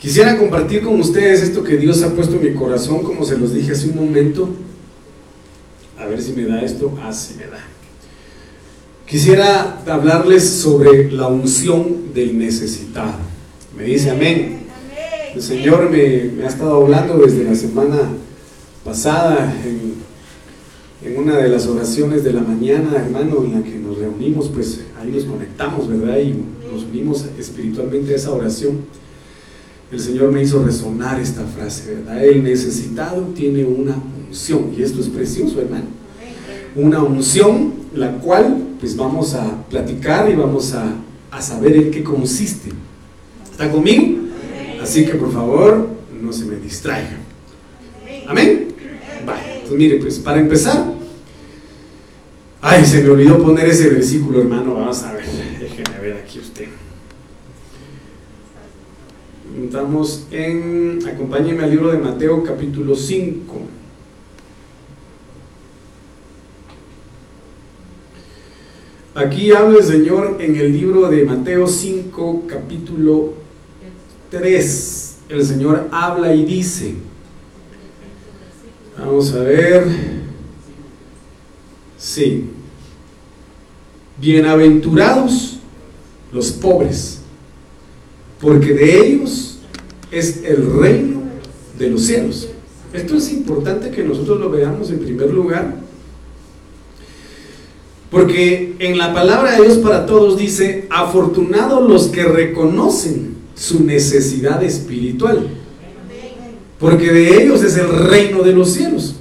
Quisiera compartir con ustedes esto que Dios ha puesto en mi corazón, como se los dije hace un momento. A ver si me da esto. Ah, sí me da. Quisiera hablarles sobre la unción del necesitado. Me dice amén. El Señor me, me ha estado hablando desde la semana pasada en, en, una de las oraciones de la mañana, hermano, en la que nos reunimos, pues ahí nos conectamos, ¿verdad? Y nos unimos espiritualmente a esa oración. El Señor me hizo resonar esta frase, ¿verdad? El necesitado tiene una unción, y esto es precioso, hermano. Una unción, la cual pues vamos a platicar y vamos a, a saber en qué consiste. ¿Está conmigo? Así que por favor, no se me distraigan. Amén. Vale, entonces mire, pues para empezar, ay, se me olvidó poner ese versículo, hermano. Vamos a ver, déjenme ver aquí usted. Estamos en, acompáñenme al libro de Mateo capítulo 5. Aquí habla el Señor en el libro de Mateo 5 capítulo 3. El Señor habla y dice, vamos a ver, sí, bienaventurados los pobres porque de ellos es el reino de los cielos. Esto es importante que nosotros lo veamos en primer lugar, porque en la palabra de Dios para todos dice, afortunados los que reconocen su necesidad espiritual, porque de ellos es el reino de los cielos.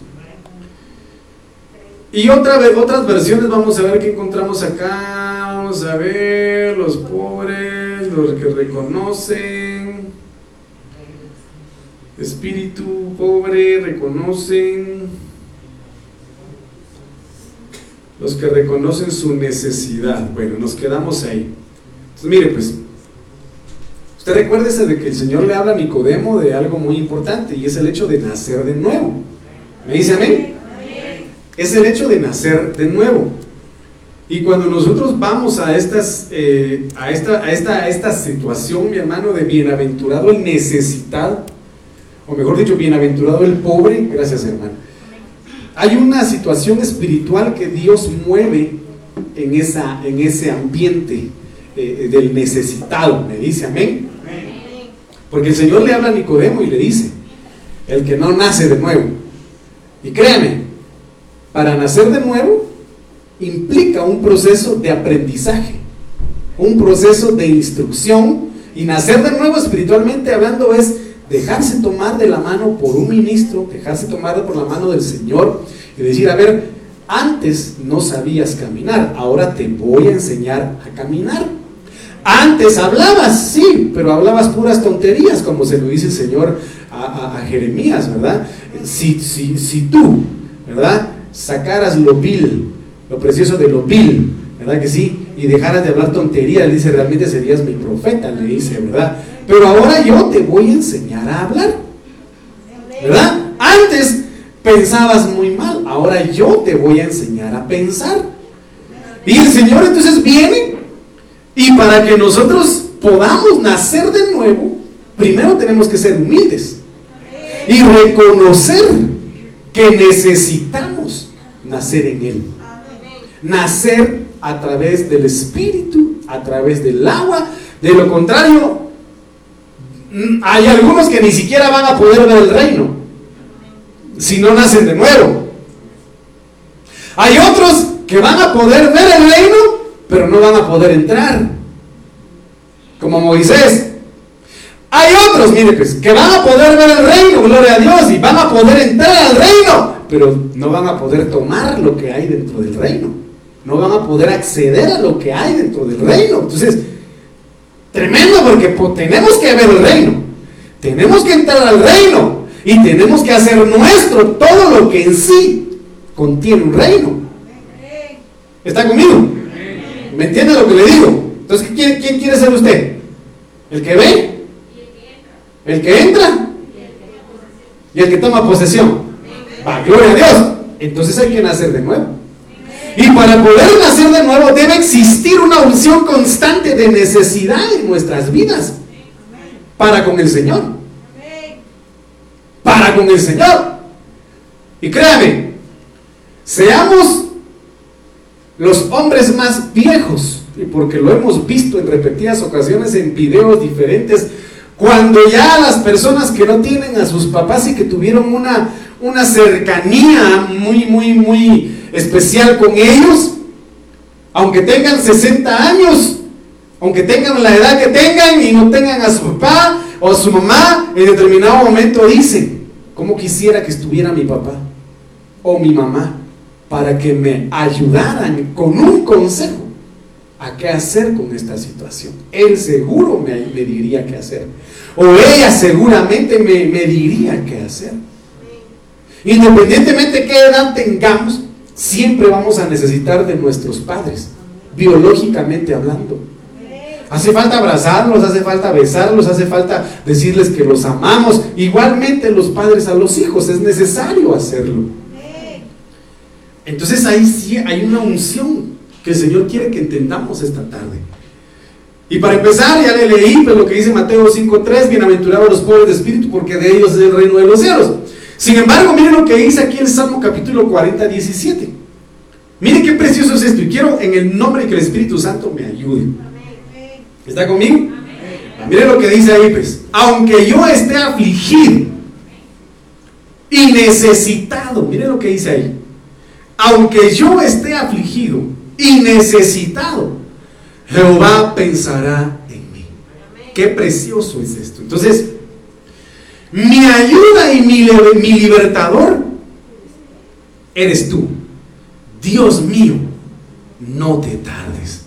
Y otra vez, otras versiones vamos a ver qué encontramos acá, vamos a ver los pobres los que reconocen espíritu pobre, reconocen los que reconocen su necesidad. Bueno, nos quedamos ahí. Entonces, mire, pues, usted recuérdese de que el Señor le habla a Nicodemo de algo muy importante y es el hecho de nacer de nuevo. ¿Me dice amén? Es el hecho de nacer de nuevo. Y cuando nosotros vamos a, estas, eh, a, esta, a, esta, a esta situación, mi hermano, de bienaventurado el necesitado, o mejor dicho, bienaventurado el pobre, gracias hermano, hay una situación espiritual que Dios mueve en, esa, en ese ambiente eh, del necesitado, me dice amén. Porque el Señor le habla a Nicodemo y le dice, el que no nace de nuevo. Y créame, para nacer de nuevo implica un proceso de aprendizaje, un proceso de instrucción y nacer de nuevo espiritualmente hablando es dejarse tomar de la mano por un ministro, dejarse tomar por la mano del Señor y decir, a ver, antes no sabías caminar, ahora te voy a enseñar a caminar. Antes hablabas, sí, pero hablabas puras tonterías, como se lo dice el Señor a, Jeremías, ¿verdad? Si, si, si tú, ¿verdad? Sacaras lo vil lo precioso de lo vil, ¿verdad que sí? Y dejaras de hablar tonterías, le dice, realmente serías mi profeta, le dice, ¿verdad? Pero ahora yo te voy a enseñar a hablar, ¿verdad? Antes pensabas muy mal, ahora yo te voy a enseñar a pensar. Y el Señor entonces viene y para que nosotros podamos nacer de nuevo, primero tenemos que ser humildes y reconocer que necesitamos nacer en Él nacer a través del Espíritu, a través del agua. De lo contrario, mm, hay algunos que ni siquiera van a poder ver el reino si no nacen de nuevo. Hay otros que van a poder ver el reino, pero no van a poder entrar. Como Moisés. Hay otros, mire pues, que van a poder ver el reino, gloria a Dios, y van a poder entrar al reino, pero no van a poder tomar lo que hay dentro del reino no van a poder acceder a lo que hay dentro del reino. Entonces, tremendo porque tenemos que ver el reino, tenemos que entrar al reino y tenemos que hacer nuestro todo lo que en sí contiene un reino. ¿Está conmigo? ¿Me entiende lo que le digo? Entonces, ¿quién, quién quiere ser usted? ¿El que ve? ¿El que entra? Y el que toma posesión. Va, gloria a Dios. Entonces hay que nacer de nuevo. Y para poder nacer de nuevo debe existir una unción constante de necesidad en nuestras vidas. para con el Señor. Para con el Señor. Y créame, seamos los hombres más viejos, y porque lo hemos visto en repetidas ocasiones en videos diferentes, cuando ya las personas que no tienen a sus papás y que tuvieron una, una cercanía muy, muy, muy especial con ellos, aunque tengan 60 años, aunque tengan la edad que tengan y no tengan a su papá o a su mamá, en determinado momento dicen, ¿cómo quisiera que estuviera mi papá o mi mamá para que me ayudaran con un consejo a qué hacer con esta situación? Él seguro me, me diría qué hacer. O ella seguramente me, me diría qué hacer. Independientemente de qué edad tengamos, siempre vamos a necesitar de nuestros padres, biológicamente hablando. Hace falta abrazarlos, hace falta besarlos, hace falta decirles que los amamos. Igualmente los padres a los hijos, es necesario hacerlo. Entonces ahí sí hay una unción que el Señor quiere que entendamos esta tarde. Y para empezar, ya le leí pues, lo que dice Mateo 5.3, bienaventurados los pobres de espíritu, porque de ellos es el reino de los cielos. Sin embargo, miren lo que dice aquí el Salmo capítulo 40, 17. Miren qué precioso es esto, y quiero en el nombre que el Espíritu Santo me ayude. ¿Está conmigo? Miren lo que dice ahí, pues. Aunque yo esté afligido y necesitado, miren lo que dice ahí. Aunque yo esté afligido y necesitado, Jehová pensará en mí. Qué precioso es esto. Entonces, mi ayuda y mi, libertador eres tú. Dios mío, no te tardes.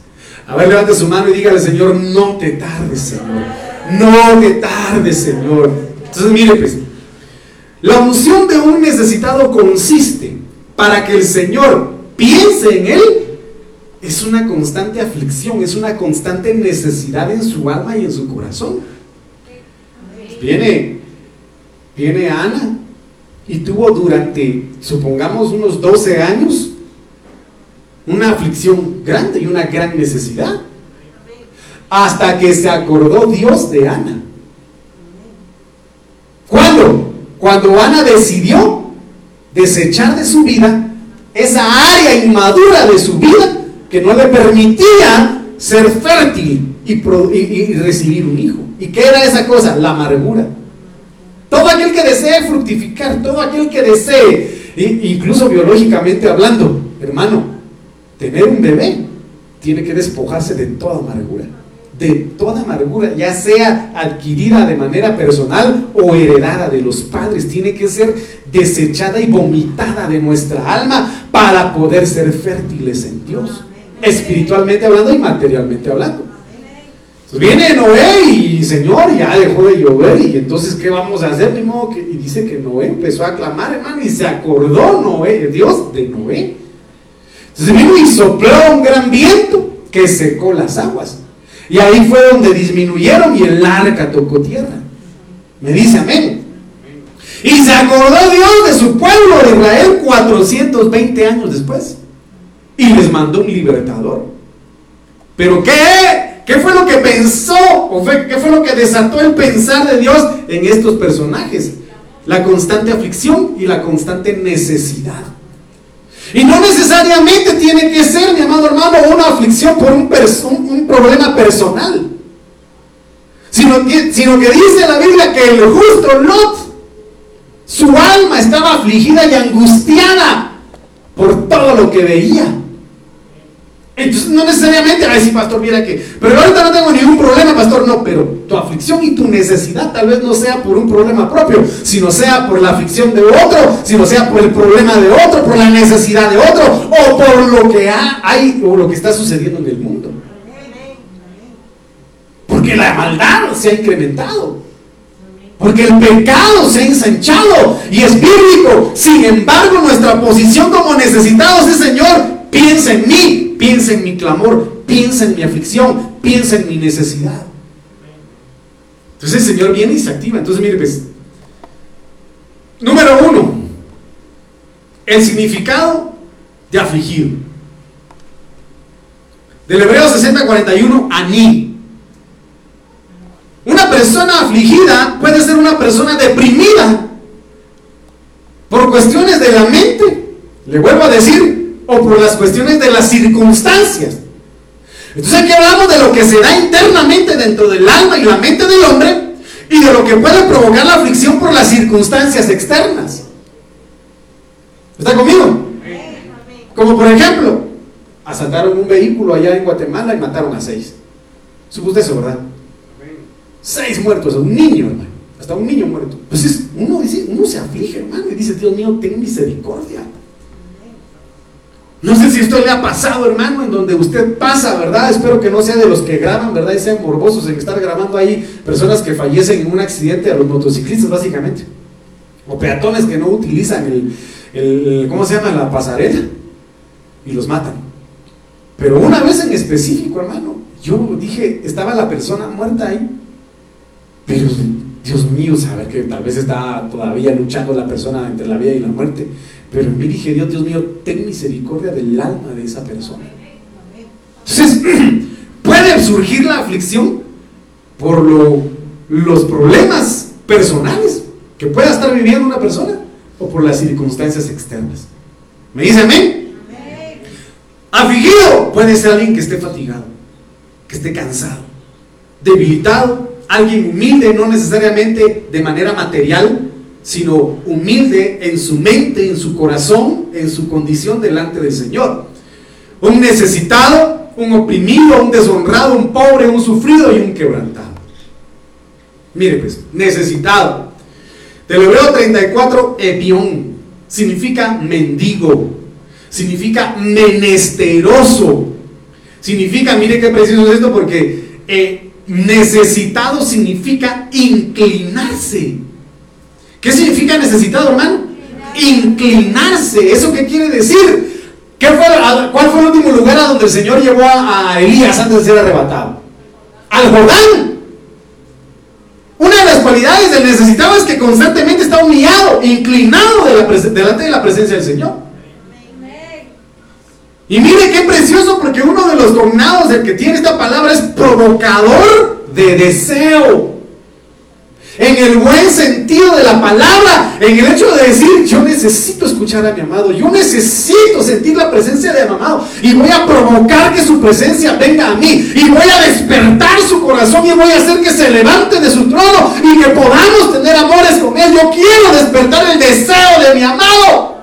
A ver, levante su mano y dígale, Señor, no te tardes, Señor. No te tardes, Señor. Entonces, mire, pues, la unción de un necesitado consiste para que el Señor piense en él. Es una constante aflicción, es una constante necesidad en su alma y en su corazón. Viene, viene Ana y tuvo durante, supongamos, unos 12 años una aflicción grande y una gran necesidad. Hasta que se acordó Dios de Ana. ¿Cuándo? Cuando Ana decidió desechar de su vida esa área inmadura de su vida que no le permitía ser fértil y, y, recibir un hijo. ¿Y qué era esa cosa? La amargura. Todo aquel que desee fructificar, todo aquel que desee, incluso biológicamente hablando, hermano, tener un bebé, tiene que despojarse de toda amargura. De toda amargura, ya sea adquirida de manera personal o heredada de los padres, tiene que ser desechada y vomitada de nuestra alma para poder ser fértiles en Dios, espiritualmente hablando y materialmente hablando. Viene Noé y Señor, ya dejó de llover y entonces ¿qué vamos a hacer? y dice que Noé empezó a clamar, hermano, y se acordó Noé, Dios de Noé. Entonces vino y sopló un gran viento que secó las aguas. Y ahí fue donde disminuyeron y el arca tocó tierra. Me dice amén. Y se acordó Dios de su pueblo de Israel 420 años después. Y les mandó un libertador. Pero ¿qué? ¿Qué fue lo que pensó? ¿O qué fue lo que desató el pensar de Dios en estos personajes? La constante aflicción y la constante necesidad. Y no necesariamente tiene que ser, mi amado hermano, una aflicción por un, un, problema personal. Sino que, sino que dice la Biblia que el justo Lot, su alma estaba afligida y angustiada por todo lo que veía. Entonces, no necesariamente, a decir, pastor, mira que, pero ahorita no tengo ningún problema, pastor, no, pero tu aflicción y tu necesidad tal vez no sea por un problema propio, sino sea por la aflicción de otro, sino sea por el problema de otro, por la necesidad de otro, o por lo que hay o lo que está sucediendo en el mundo. Porque la maldad se ha incrementado. Porque el pecado se ha ensanchado y es bíblico. Sin embargo, nuestra posición como necesitados es, Señor, piensa en mí, piensa en mi clamor, piensa en mi aflicción, piensa en mi necesidad. Entonces el Señor viene y se activa. Entonces, mire, pues, número uno, el significado de afligido. Del Hebreo 60-41, aní. Una persona afligida puede ser una persona deprimida por cuestiones de la mente, le vuelvo a decir, o por las cuestiones de las circunstancias. Entonces aquí hablamos de lo que se da internamente dentro del alma y la mente del hombre y de lo que puede provocar la aflicción por las circunstancias externas. ¿Está conmigo? Como por ejemplo, asaltaron un vehículo allá en Guatemala y mataron a seis. Supo usted eso, ¿verdad? Seis muertos, un niño, hermano. Hasta un niño muerto. Pues uno, dice, uno se aflige, hermano, y dice, Dios mío, ten misericordia. No sé si esto le ha pasado, hermano, en donde usted pasa, ¿verdad? Espero que no sea de los que graban, ¿verdad? Y sean morbosos en estar grabando ahí personas que fallecen en un accidente a los motociclistas, básicamente. O peatones que no utilizan el, el ¿cómo se llama? La pasarela. Y los matan. Pero una vez en específico, hermano, yo dije, estaba la persona muerta ahí. Pero Dios mío, sabe que tal vez está todavía luchando la persona entre la vida y la muerte. Pero en mí dije, Dios, Dios mío, ten misericordia del alma de esa persona. Entonces, puede surgir la aflicción por los problemas personales que pueda estar viviendo una persona o por las circunstancias externas. ¿Me dice amén? Afligido puede ser alguien que esté fatigado, que esté cansado, debilitado, alguien humilde, no necesariamente de manera material, sino humilde en su mente, en su corazón, en su condición delante del Señor. Un necesitado, un oprimido, un deshonrado, un pobre, un sufrido y un quebrantado. Mire pues, necesitado. Del hebreo 34, epión, significa mendigo, significa menesteroso. Significa, mire qué preciso es esto, porque eh, necesitado significa inclinarse ¿Qué significa necesitado, hermano? Inclinarse. ¿Eso qué quiere decir? ¿Qué fue, ¿Cuál fue el último lugar a donde el Señor llevó a, Elías antes de ser arrebatado? Al Jordán. Una de las cualidades del necesitado es que constantemente está humillado, inclinado delante de la presencia del Señor. Y mire qué precioso, porque uno de los donados del que tiene esta palabra es provocador de deseo en el buen sentido de la palabra, en el hecho de decir, yo necesito escuchar a mi amado, yo necesito sentir la presencia de mi amado y voy a provocar que su presencia venga a mí y voy a despertar su corazón y voy a hacer que se levante de su trono y que podamos tener amores con él. Yo quiero despertar el deseo de mi amado.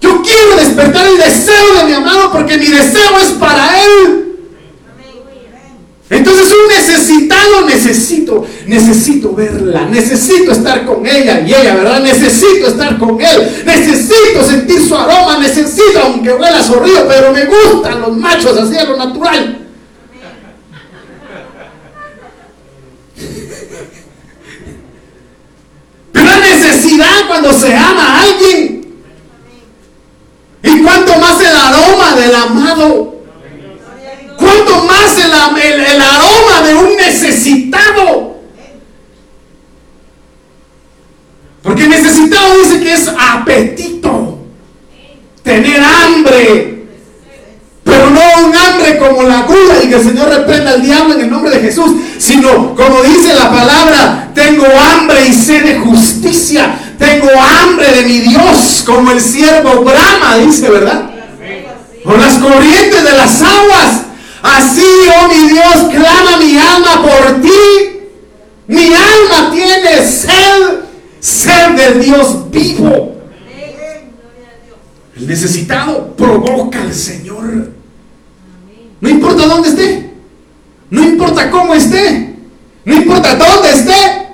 Yo quiero despertar el deseo de mi amado porque mi deseo es para él. Entonces un necesitado necesito, necesito verla, necesito estar con ella y ella, ¿verdad? Necesito estar con él, necesito sentir su aroma, necesito, aunque huela zorrillo, pero me gustan los machos así a lo natural. Pero la necesidad cuando se ama a alguien. Y cuanto más el aroma del amado ¿Cuánto más el, aroma de un necesitado? Porque necesitado dice que es apetito, tener hambre, pero no un hambre como la gula y que el Señor reprenda al diablo en el nombre de Jesús, sino como dice la palabra, tengo hambre y sed de justicia, tengo hambre de mi Dios, como el siervo Brahma, dice, ¿verdad? Por las corrientes de las aguas. Así, oh mi Dios, clama mi alma por ti. Mi alma tiene sed, sed del Dios vivo. El necesitado provoca al Señor. No importa dónde esté. No importa cómo esté. No importa dónde esté.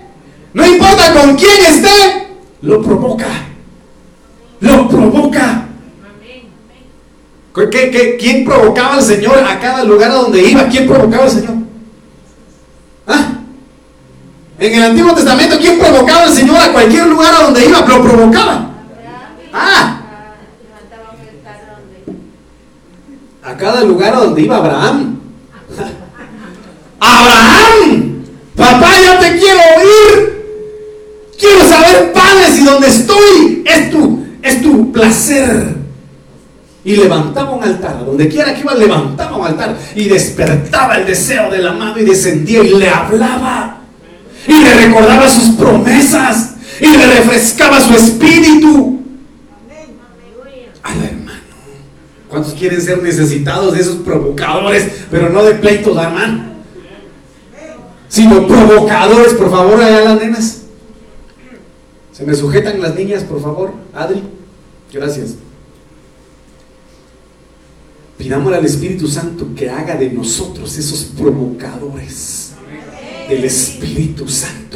No importa con quién esté. Lo provoca. Lo provoca quién provocaba al Señor a cada lugar a donde iba? ¿Quién provocaba al Señor? ¿Ah? En el Antiguo Testamento, ¿quién provocaba al Señor a cualquier lugar a donde iba? Lo provocaba. Ah. A cada lugar a donde iba Abraham. Abraham, papá, yo te quiero oír. Quiero saber, Padre, si donde estoy es tu, es tu placer. y levantaba un altar. Donde quiera que iba, levantaba un altar y despertaba el deseo del amado y descendía y le hablaba y le recordaba sus promesas y le refrescaba su espíritu. Al hermano. ¿Cuántos quieren ser necesitados de esos provocadores, pero no de pleitos, hermano? Sino provocadores, por favor, allá las nenas. Se me sujetan las niñas, por favor. Adri, gracias. Pidámosle al Espíritu Santo que haga de nosotros esos provocadores del Espíritu Santo.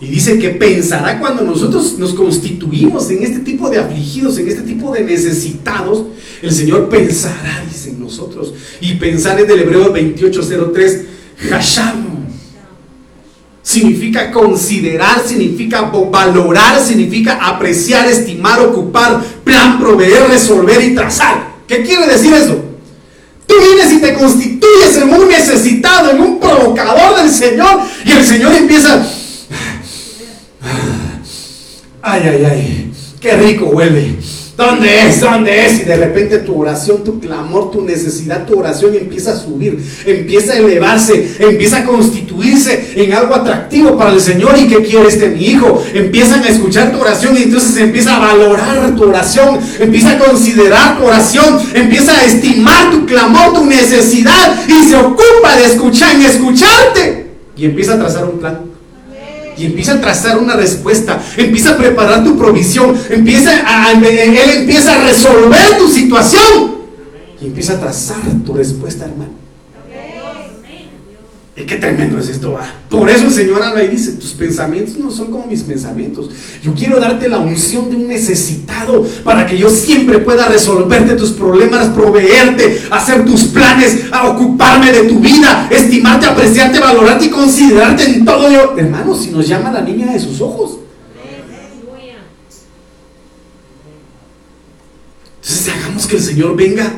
Y dice que pensará cuando nosotros nos constituimos en este tipo de afligidos, en este tipo de necesitados, el Señor pensará, dice en nosotros. Y pensar es del Hebreo 2803, Hasham significa considerar, significa valorar, significa apreciar, estimar, ocupar, plan, proveer, resolver y trazar. ¿Qué quiere decir eso? Tú vienes y te constituyes en un necesitado, en un provocador del Señor y el Señor empieza... Ay, ay, ay, qué rico huele. ¿Dónde es? ¿Dónde es? Y de repente tu oración, tu clamor, tu necesidad, tu oración empieza a subir, empieza a elevarse, empieza a constituirse en algo atractivo para el Señor. ¿Y qué quiere este mi hijo? Empiezan a escuchar tu oración y entonces empieza a valorar tu oración, empieza a considerar tu oración, empieza a estimar tu clamor, tu necesidad y se ocupa de escuchar, en escucharte. Y empieza a trazar un plan y empieza a trazar una respuesta, empieza a preparar tu provisión, empieza a, él empieza a resolver tu situación y empieza a trazar tu respuesta, hermano. Y qué tremendo es esto, va. Por eso el Señor habla y dice, tus pensamientos no son como mis pensamientos. Yo quiero darte la unción de un necesitado para que yo siempre pueda resolverte tus problemas, proveerte, hacer tus planes, a ocuparme de tu vida, estimarte, apreciarte, valorarte y considerarte en todo yo. Hermano, si nos llama la niña de sus ojos. Entonces hagamos que el Señor venga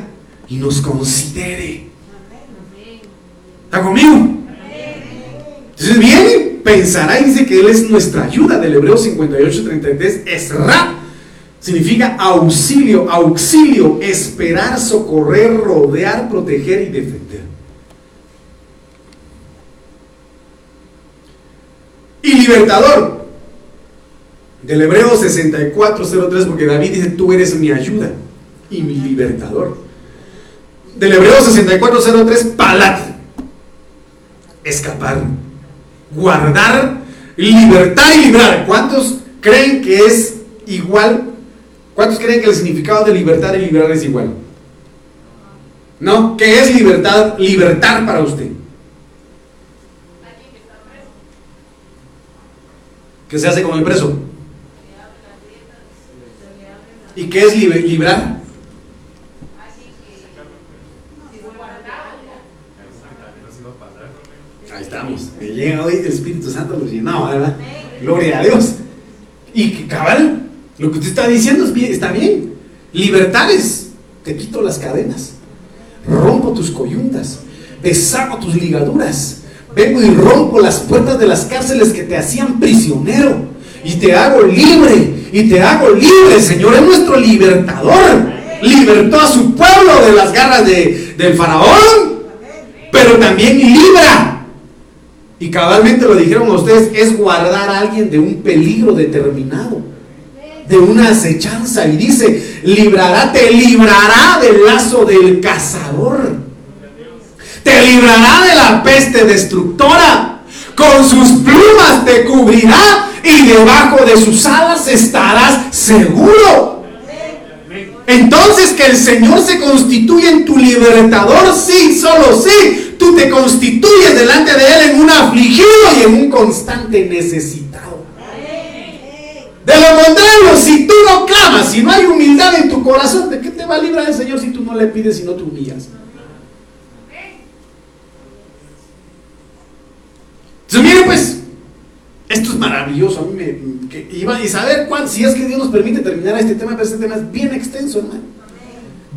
y nos considere. ¿Está conmigo? Entonces viene, pensará y dice que Él es nuestra ayuda. Del Hebreo 58, 33, Esra significa auxilio, auxilio, esperar, socorrer, rodear, proteger y defender. Y libertador. Del Hebreo 6403, porque David dice, tú eres mi ayuda y mi libertador. Del Hebreo 6403, palat. Escapar guardar, libertad y librar. ¿Cuántos creen que es igual? ¿Cuántos creen que el significado de libertad y librar es igual? ¿No? ¿Qué es libertad? Libertar para usted. ¿Qué se hace con el preso? ¿Y qué es librar? Ahí llega hoy el Espíritu Santo lo llenaba, ¿verdad? Gloria a Dios. Y cabal, lo que usted está diciendo está bien. Libertades. Te quito las cadenas. Rompo tus coyuntas. Deshago tus ligaduras. Vengo y rompo las puertas de las cárceles que te hacían prisionero. Y te hago libre. Y te hago libre. Señor es nuestro libertador. Libertó a su pueblo de las garras de, del faraón. Pero también libra y cabalmente lo dijeron a ustedes, es guardar a alguien de un peligro determinado, de una acechanza. Y dice, librará, te librará del lazo del cazador. Te librará de la peste destructora. Con sus plumas te cubrirá y debajo de sus alas estarás seguro. Entonces que el Señor se constituye en tu libertador, sí, solo sí, tú te constituyes delante de Él en un afligido y en un constante necesitado. De lo contrario, si tú no clamas, si no hay humildad en tu corazón, ¿de qué te va a librar el Señor si tú no le pides y no te humillas? Entonces, pues, esto es maravilloso. A mí me. y saber cuán, si es que Dios nos permite terminar este tema, pero este tema es bien extenso, hermano.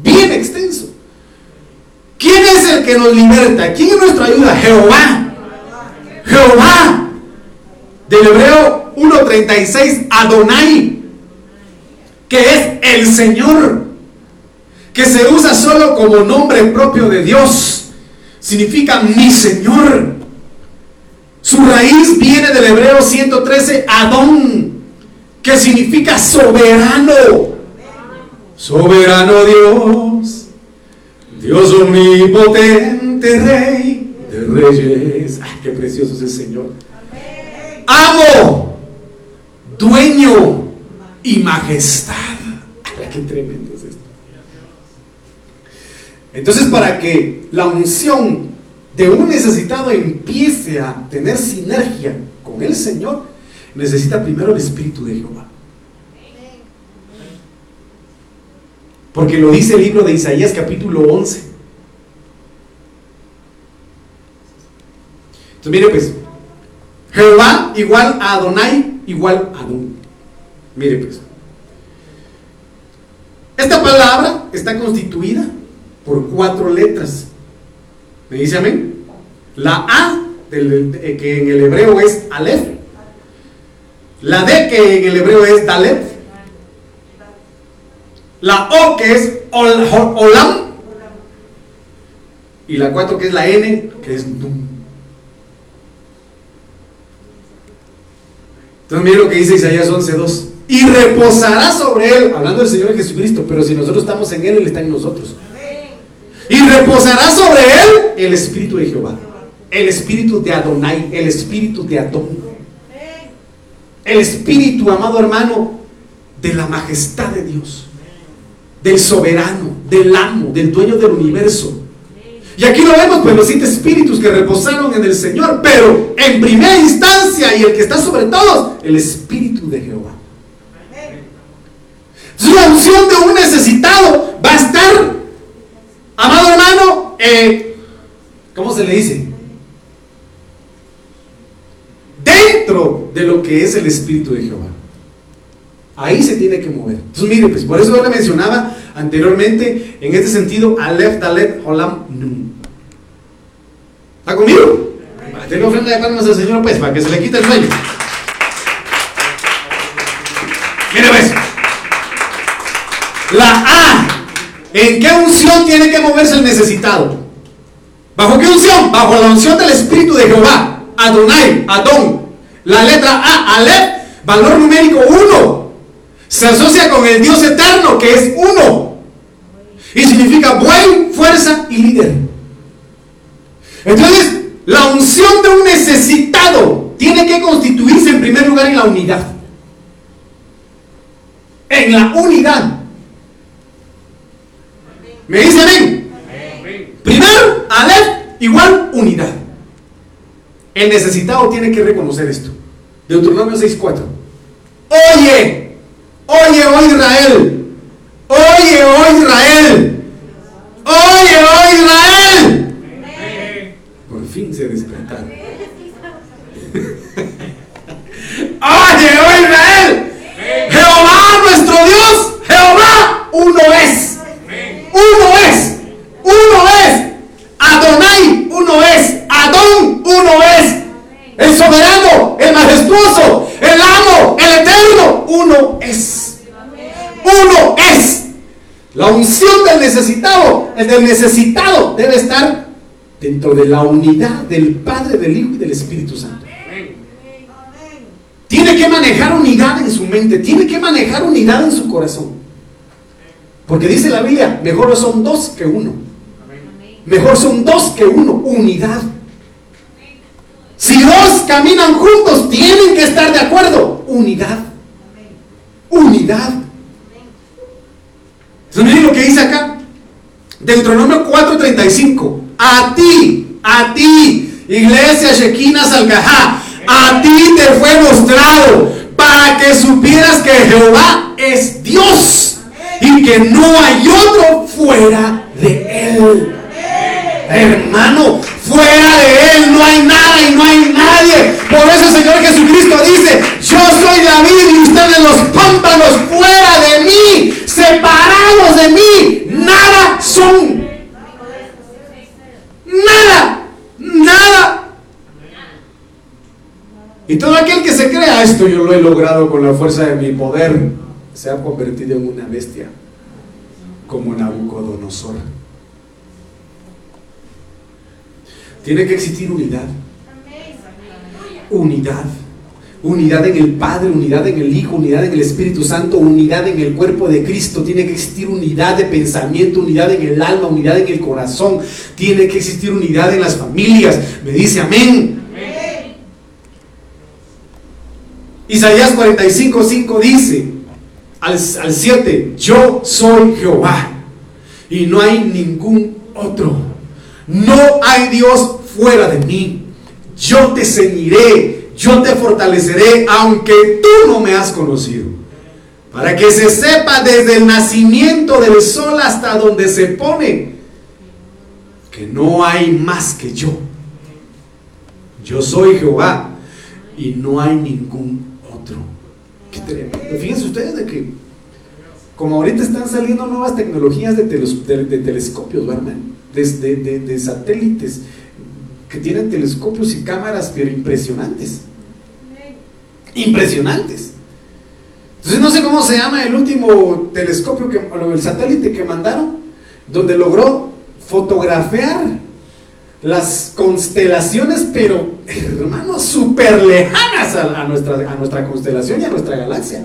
Bien extenso. ¿Quién es el que nos liberta? ¿Quién es nuestra ayuda? Jehová. Jehová. Del hebreo 1.36, Adonai, que es el Señor, que se usa solo como nombre propio de Dios. Significa mi Señor. Su raíz viene del hebreo 113, Adón, que significa soberano. Soberano Dios, Dios omnipotente, Rey de Reyes. Ay, qué precioso es el Señor. Amo, dueño y majestad. Ay, qué tremendo es esto. Entonces, para que la unción de un necesitado empiece a tener sinergia con el Señor, necesita primero el Espíritu de Jehová. Porque lo dice el libro de Isaías capítulo 11. Entonces mire pues, Jehová igual a Adonai igual a Adón. Mire pues, esta palabra está constituida por cuatro letras. ¿Me dice amén? La A, del, que en el hebreo es Aleph. La D, que en el hebreo es Dalet. La O, que es Olam. Y la 4, que es la N, que es Num. Entonces mire lo que dice Isaías 11.2. Y reposará sobre él, hablando del Señor Jesucristo, pero si nosotros estamos en él, él está en nosotros. Y reposará sobre él el Espíritu de Jehová, el Espíritu de Adonai, el Espíritu de Adón. El Espíritu, amado hermano, de la majestad de Dios, del soberano, del amo, del dueño del universo. Y aquí lo vemos, pues los siete espíritus que reposaron en el Señor, pero en primera instancia y el que está sobre todos, el Espíritu de Jehová. La unción de un necesitado va a estar Amado hermano, eh, ¿cómo se le dice? Dentro de lo que es el Espíritu de Jehová. Ahí se tiene que mover. Entonces, mire, pues por eso yo le mencionaba anteriormente, en este sentido, Aleph, Dalet, Holam, Num. ¿Está conmigo? Tengo ofrenda de palmas al Señor, pues, para que se le quite el sueño. Mire, pues. La A ¿En qué unción tiene que moverse el necesitado? ¿Bajo qué unción? Bajo la unción del Espíritu de Jehová. Adonai, Adón. La letra A, Aleph, valor numérico 1. Se asocia con el Dios eterno, que es uno. Y significa buen, fuerza y líder. Entonces, la unción de un necesitado tiene que constituirse en primer lugar en la unidad. En la unidad. ¿Me dice amén? Primero, Aleph igual unidad. El necesitado tiene que reconocer esto. Deuteronomio 6.4. Oye, oye, oh Israel. Oye, oh Israel. Oye, oh Israel. Por fin se despertaron. oye, oh Israel. Jehová nuestro Dios, Jehová uno es. Uno es, uno es. Adonai, uno es. Adón, uno es. El soberano, el majestuoso, el amo, el eterno, uno es. Uno es. La unción del necesitado, el del necesitado, debe estar dentro de la unidad del Padre, del Hijo y del Espíritu Santo. Tiene que manejar unidad en su mente, tiene que manejar unidad en su corazón. Porque dice la Biblia, mejor son dos que uno. Mejor son dos que uno, unidad. Si dos caminan juntos, tienen que estar de acuerdo. Unidad. Unidad. Entonces miren lo que dice acá. Deuteronomio 4:35. A ti, a ti, iglesia Shekina Salgajá, a ti te fue mostrado para que supieras que Jehová es Dios y que no hay otro fuera de Él. Hermano, fuera de Él no hay nada y no hay nadie. Por eso el Señor Jesucristo dice, yo soy David y ustedes los pámpanos fuera de mí, separados de mí, nada son. Nada, nada. Y todo aquel que se crea esto yo lo he logrado con la fuerza de mi poder, se ha convertido en una bestia, como Nabucodonosor. Tiene que existir unidad. Unidad. Unidad en el Padre, unidad en el Hijo, unidad en el Espíritu Santo, unidad en el cuerpo de Cristo. Tiene que existir unidad de pensamiento, unidad en el alma, unidad en el corazón. Tiene que existir unidad en las familias. Me dice amén. Isaías 45, 5 dice al, al 7, yo soy Jehová y no hay ningún otro. No hay Dios fuera de mí. Yo te ceñiré, yo te fortaleceré, aunque tú no me has conocido. Para que se sepa desde el nacimiento del sol hasta donde se pone que no hay más que yo. Yo soy Jehová y no hay ningún otro. Fíjense ustedes de que, como ahorita están saliendo nuevas tecnologías de, telescopios, ¿verdad? De, satélites que tienen telescopios y cámaras, pero impresionantes. Impresionantes. Entonces no sé cómo se llama el último telescopio, que, el satélite que mandaron, donde logró fotografiar las constelaciones, pero hermanos, súper lejanas a, nuestra, a nuestra constelación y a nuestra galaxia.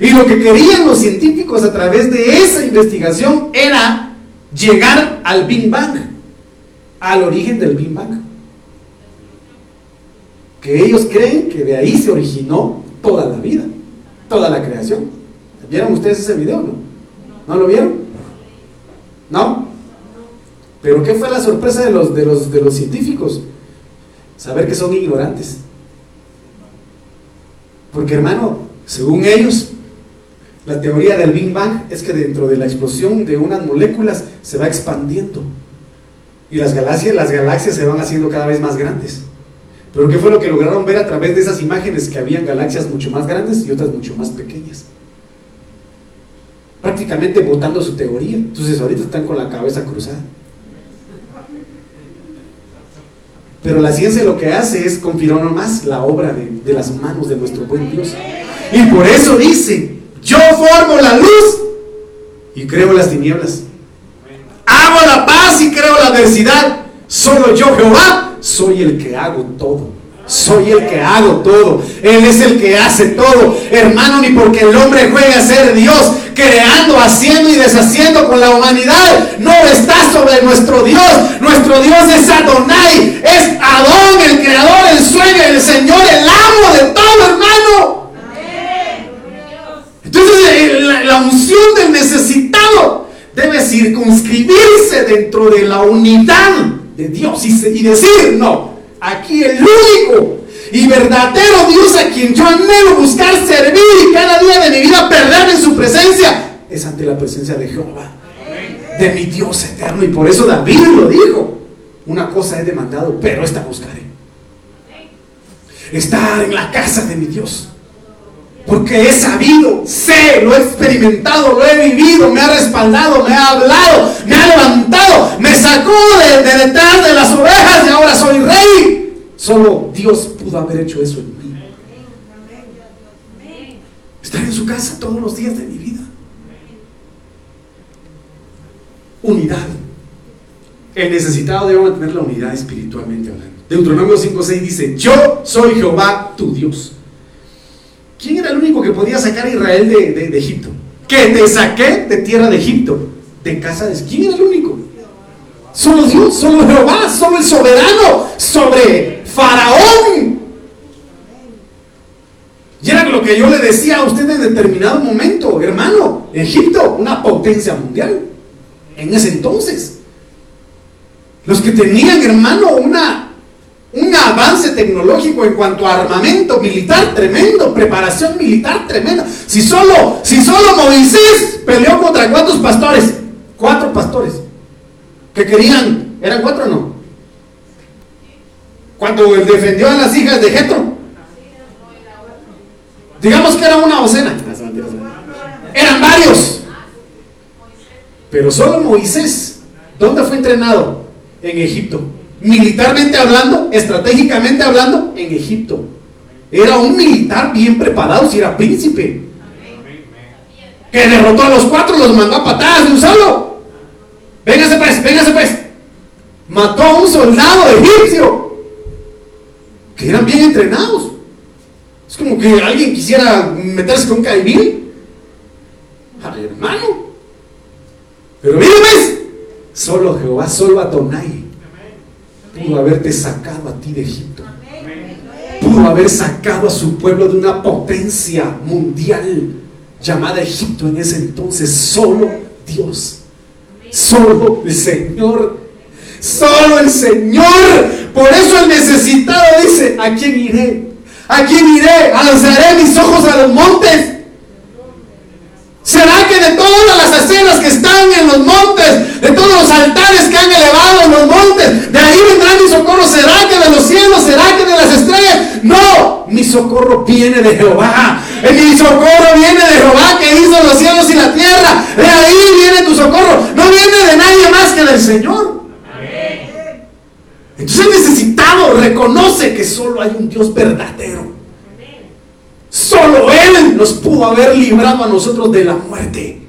Y lo que querían los científicos a través de esa investigación era llegar al Big Bang, al origen del Big Bang. Que ellos creen que de ahí se originó toda la vida, toda la creación. ¿Vieron ustedes ese video? No, ¿No lo vieron? ¿No? Pero ¿qué fue la sorpresa de los, de los, de los científicos? Saber que son ignorantes. Porque hermano, según ellos, la teoría del Big Bang es que dentro de la explosión de unas moléculas se va expandiendo. Y las galaxias, las galaxias se van haciendo cada vez más grandes. Pero ¿qué fue lo que lograron ver a través de esas imágenes? Que habían galaxias mucho más grandes y otras mucho más pequeñas. Prácticamente votando su teoría. Entonces ahorita están con la cabeza cruzada. Pero la ciencia lo que hace es confirmar más la obra de, las manos de nuestro buen Dios. Y por eso dice, yo formo la luz y creo las tinieblas. Hago la paz y creo la adversidad. Solo yo, Jehová, soy el que hago todo. Soy el que hago todo. Él es el que hace todo. Hermano, ni porque el hombre juegue a ser Dios, creando, haciendo y deshaciendo con la humanidad, no está sobre nuestro Dios. Nuestro Dios es Adonai, es Adón, el creador, el sueño, el Señor, el amo de todo, hermano. Entonces, la, la unción del necesitado debe circunscribirse dentro de la unidad de Dios y, decir, no, Aquí el único y verdadero Dios a quien yo anhelo buscar servir y cada día de mi vida perderme en su presencia es ante la presencia de Jehová, de mi Dios eterno. Y por eso David lo dijo. Una cosa he demandado, pero esta buscaré. Estar en la casa de mi Dios. Porque he sabido, sé, lo he experimentado, lo he vivido, me ha respaldado, me ha hablado, me ha levantado, me sacó de, detrás de las ovejas y ahora soy rey. Solo Dios pudo haber hecho eso en mí. Estar en su casa todos los días de mi vida. Unidad. El necesitado debe mantener la unidad espiritualmente hablando. Deuteronomio 5.6 dice, yo soy Jehová tu Dios ¿Quién era el único que podía sacar a Israel de, Egipto? Que te saqué de tierra de Egipto, de casa de... ¿Quién era el único? Solo Dios, solo Jehová, solo el soberano sobre Faraón. Y era lo que yo le decía a usted en determinado momento, hermano, Egipto, una potencia mundial, en ese entonces. Los que tenían, hermano, una un avance tecnológico en cuanto a armamento militar tremendo, preparación militar tremenda. Si solo, si solo Moisés peleó contra cuántos pastores, cuatro pastores, que querían, ¿eran cuatro o no? Cuando él defendió a las hijas de Jetro, digamos que era una docena, eran varios, pero solo Moisés, ¿dónde fue entrenado? En Egipto. Militarmente hablando, estratégicamente hablando, en Egipto. Era un militar bien preparado si era príncipe. Que derrotó a los cuatro, los mandó a patadas de un solo. Véngase pues, véngase pues. Mató a un soldado egipcio. Que eran bien entrenados. Es como que alguien quisiera meterse con caibil. hermano. Pero mire pues, solo Jehová, solo Adonai pudo haberte sacado a ti de Egipto. Pudo haber sacado a su pueblo de una potencia mundial llamada Egipto en ese entonces. Solo Dios. Solo el Señor. Solo el Señor. Por eso el necesitado dice, ¿a quién iré? ¿A quién iré? Alzaré mis ojos a los montes. ¿Será que de todas las escenas que están en los montes, de todos los altares que han elevado en los montes, de ahí vendrá mi socorro? ¿Será que de los cielos? ¿Será que de las estrellas? No, mi socorro viene de Jehová. Mi socorro viene de Jehová que hizo los cielos y la tierra. De ahí viene tu socorro. No viene de nadie más que del Señor. Entonces el necesitado reconoce que solo hay un Dios verdadero. Solo Él nos pudo haber librado a nosotros de la muerte.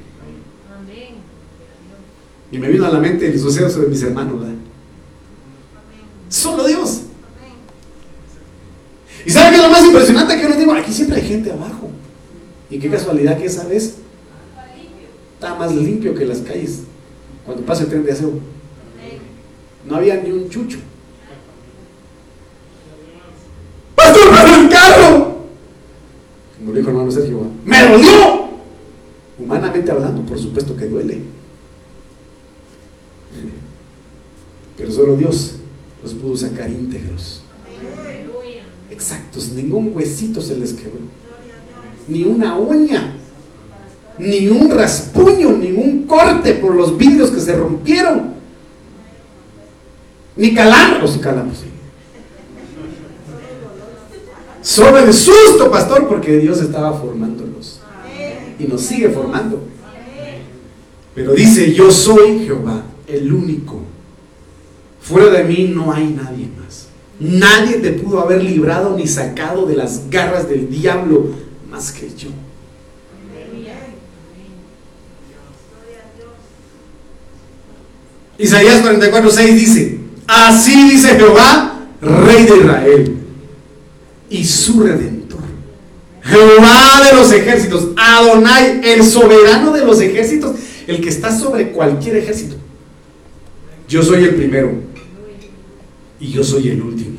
Y me vino a la mente el suceso de mis hermanos. Solo Dios. ¿Y sabe qué es lo más impresionante que yo les digo? Aquí siempre hay gente abajo. Y qué casualidad que esa vez está más limpio que las calles cuando pasa el tren de aseo. No había ni un chucho. ¡Pastor, el carro! Como dijo hermano Sergio, ¡me dolió! Humanamente hablando, por supuesto que duele. Pero solo Dios los pudo sacar íntegros. Exactos, ningún huesito se les quebró. Ni una uña. Ni un raspuño, ningún corte por los vidrios que se rompieron. Ni calambros y calambros. Solo el susto, pastor, porque Dios estaba formándolos. Y nos sigue formando. Pero dice, yo soy Jehová, el único. Fuera de mí no hay nadie. Nadie te pudo haber librado ni sacado de las garras del diablo más que yo. Isaías 44, 6 dice, así dice Jehová, rey de Israel y su redentor. Jehová de los ejércitos, Adonai, el soberano de los ejércitos, el que está sobre cualquier ejército. Yo soy el primero y yo soy el último.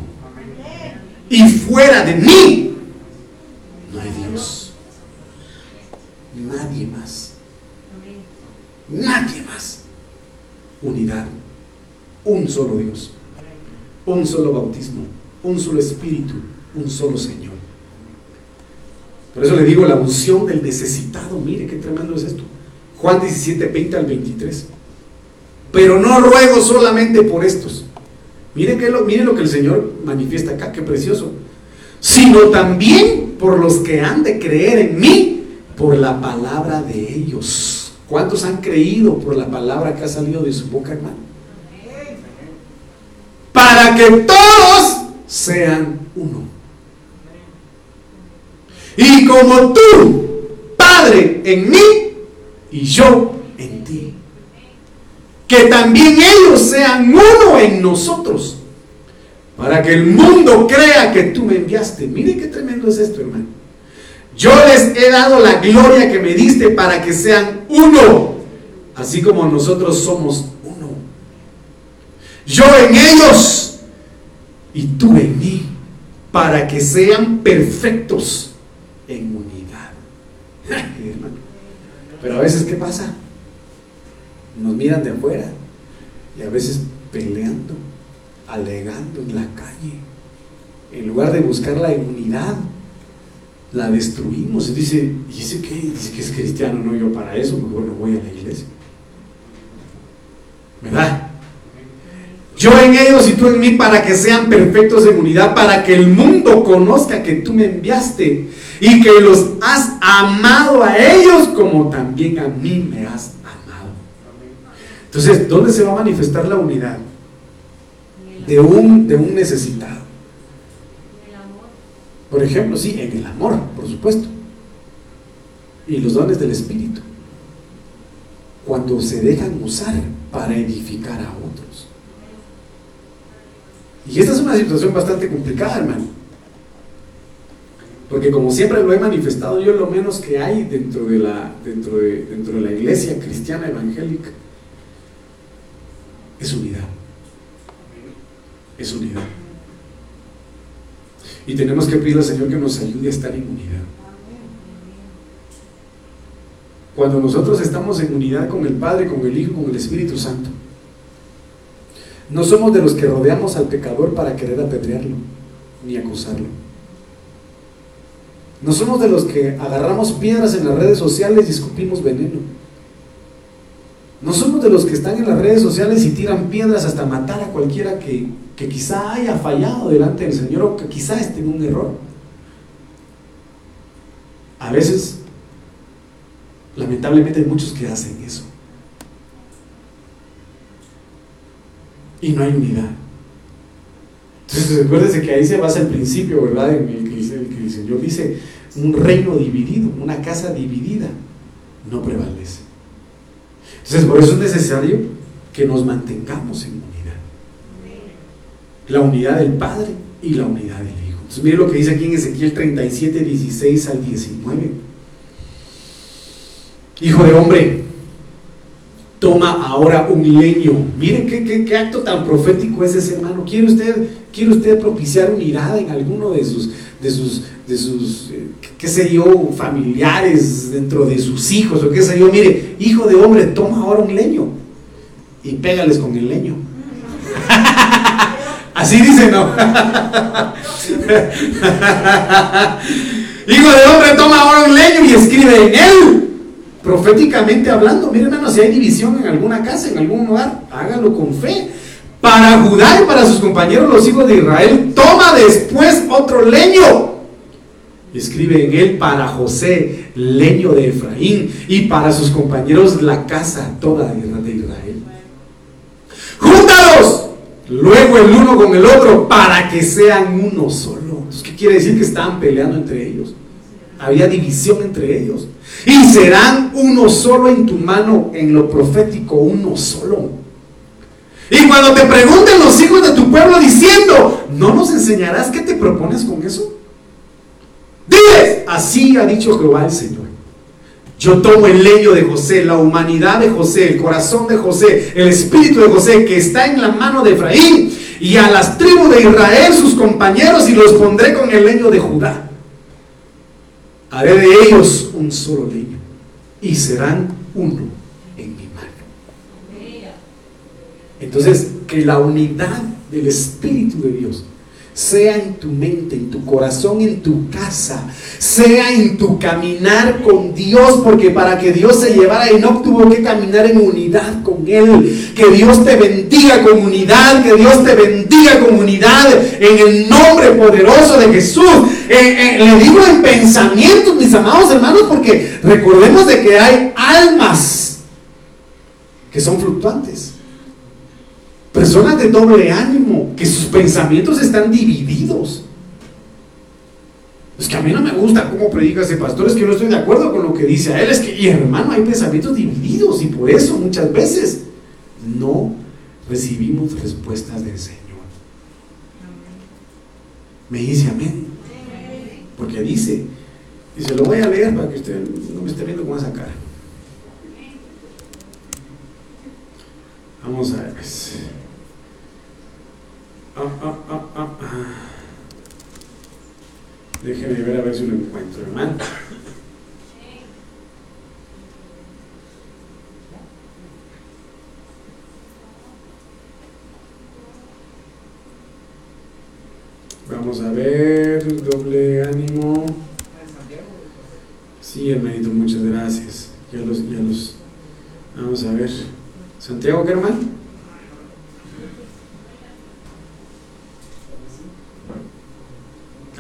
Y fuera de mí no hay Dios. Nadie más. Nadie más. Unidad. Un solo Dios. Un solo bautismo. Un solo espíritu un solo Señor. Por eso le digo la unción del necesitado. Mire qué tremendo es esto. Juan 17, 20 al 23. Pero no ruego solamente por estos. Mire, que lo, lo que el Señor manifiesta acá, qué precioso. Sino también por los que han de creer en mí por la palabra de ellos. ¿Cuántos han creído por la palabra que ha salido de su boca, hermano? Para que todos sean uno. Y como tú, Padre, en mí y yo en ti. Que también ellos sean uno en nosotros. Para que el mundo crea que tú me enviaste. Mire qué tremendo es esto, hermano. Yo les he dado la gloria que me diste para que sean uno. Así como nosotros somos uno. Yo en ellos y tú en mí. Para que sean perfectos en unidad. Pero a veces, ¿qué pasa? Nos miran de afuera y a veces peleando, alegando en la calle. En lugar de buscar la unidad, la destruimos. Y dice, ¿y ese qué? Dice que es cristiano, no yo para eso, mejor no voy a la iglesia. ¿Verdad? Yo en ellos y tú en mí para que sean perfectos en unidad, para que el mundo conozca que tú me enviaste y que los has amado a ellos como también a mí me has. Entonces, ¿dónde se va a manifestar la unidad? de un, de un necesitado. Por ejemplo, sí, en el amor, por supuesto. Y los dones del Espíritu. Cuando se dejan usar para edificar a otros. Y esta es una situación bastante complicada, hermano. Porque como siempre lo he manifestado yo, lo menos que hay dentro de la, dentro de, dentro de la iglesia cristiana evangélica es unidad. Es unidad. Y tenemos que pedir al Señor que nos ayude a estar en unidad. Cuando nosotros estamos en unidad con el Padre, con el Hijo, con el Espíritu Santo, no somos de los que rodeamos al pecador para querer apedrearlo ni acusarlo. No somos de los que agarramos piedras en las redes sociales y escupimos veneno. No somos de los que están en las redes sociales y tiran piedras hasta matar a cualquiera que, que quizá haya fallado delante del Señor o que quizá esté en un error. A veces, lamentablemente hay muchos que hacen eso. Y no hay unidad. Entonces, recuérdense que ahí se basa el principio, ¿verdad? En el que, el que el Señor dice, un reino dividido, una casa dividida, no prevalece. Entonces, por eso es necesario que nos mantengamos en unidad. La unidad del Padre y la unidad del Hijo. Entonces, mire lo que dice aquí en Ezequiel 37, 16 al 19. Hijo de hombre, toma ahora un leño. Mire qué, qué, acto tan profético es ese hermano. ¿Quiere usted, quiere usted propiciar unidad en alguno de sus, de sus, de sus eh, qué sé yo, familiares, dentro de sus hijos o qué sé yo? Mire, hijo de hombre, toma ahora un leño y pégales con el leño. Así dice, ¿no? hijo de hombre, toma ahora un leño y escribe en él proféticamente hablando, miren hermano, si hay división en alguna casa, en algún lugar, hágalo con fe. Para Judá y para sus compañeros los hijos de Israel, toma después otro leño. Escribe en él para José, leño de Efraín, y para sus compañeros la casa toda de Israel. Júntalos luego el uno con el otro para que sean uno solo. ¿Qué quiere decir que estaban peleando entre ellos? Había división entre ellos. Y serán uno solo en tu mano, en lo profético, uno solo. Y cuando te pregunten los hijos de tu pueblo diciendo, ¿no nos enseñarás qué te propones con eso? Diles, así ha dicho Jehová el Señor. Yo tomo el leño de José, la humanidad de José, el corazón de José, el espíritu de José que está en la mano de Efraín y a las tribus de Israel, sus compañeros, y los pondré con el leño de Judá haré de ellos un solo leño y serán uno en mi mano. Entonces, que la unidad del Espíritu de Dios sea en tu mente, en tu corazón, en tu casa, sea en tu caminar con Dios, porque para que Dios se llevara Enoch tuvo que caminar en unidad con Él. Que Dios te bendiga con unidad, que Dios te bendiga con unidad en el nombre poderoso de Jesús. Eh, eh, le digo en pensamientos, mis amados hermanos, porque recordemos de que hay almas que son fluctuantes. Personas de doble ánimo, que sus pensamientos están divididos. Es que a mí no me gusta cómo predica ese pastor, es que no estoy de acuerdo con lo que dice a él. Es que, y hermano, hay pensamientos divididos y por eso muchas veces no recibimos respuestas del Señor. Me dice amén. Porque dice, y se lo voy a leer para que usted no me esté viendo con esa cara. Vamos a ver. Ah, ah, ah. Déjeme ver a ver si lo encuentro, hermano. Vamos a ver, doble ánimo. Sí, hermanito, muchas gracias. Ya los, ya los. Vamos a ver. Santiago, ¿qué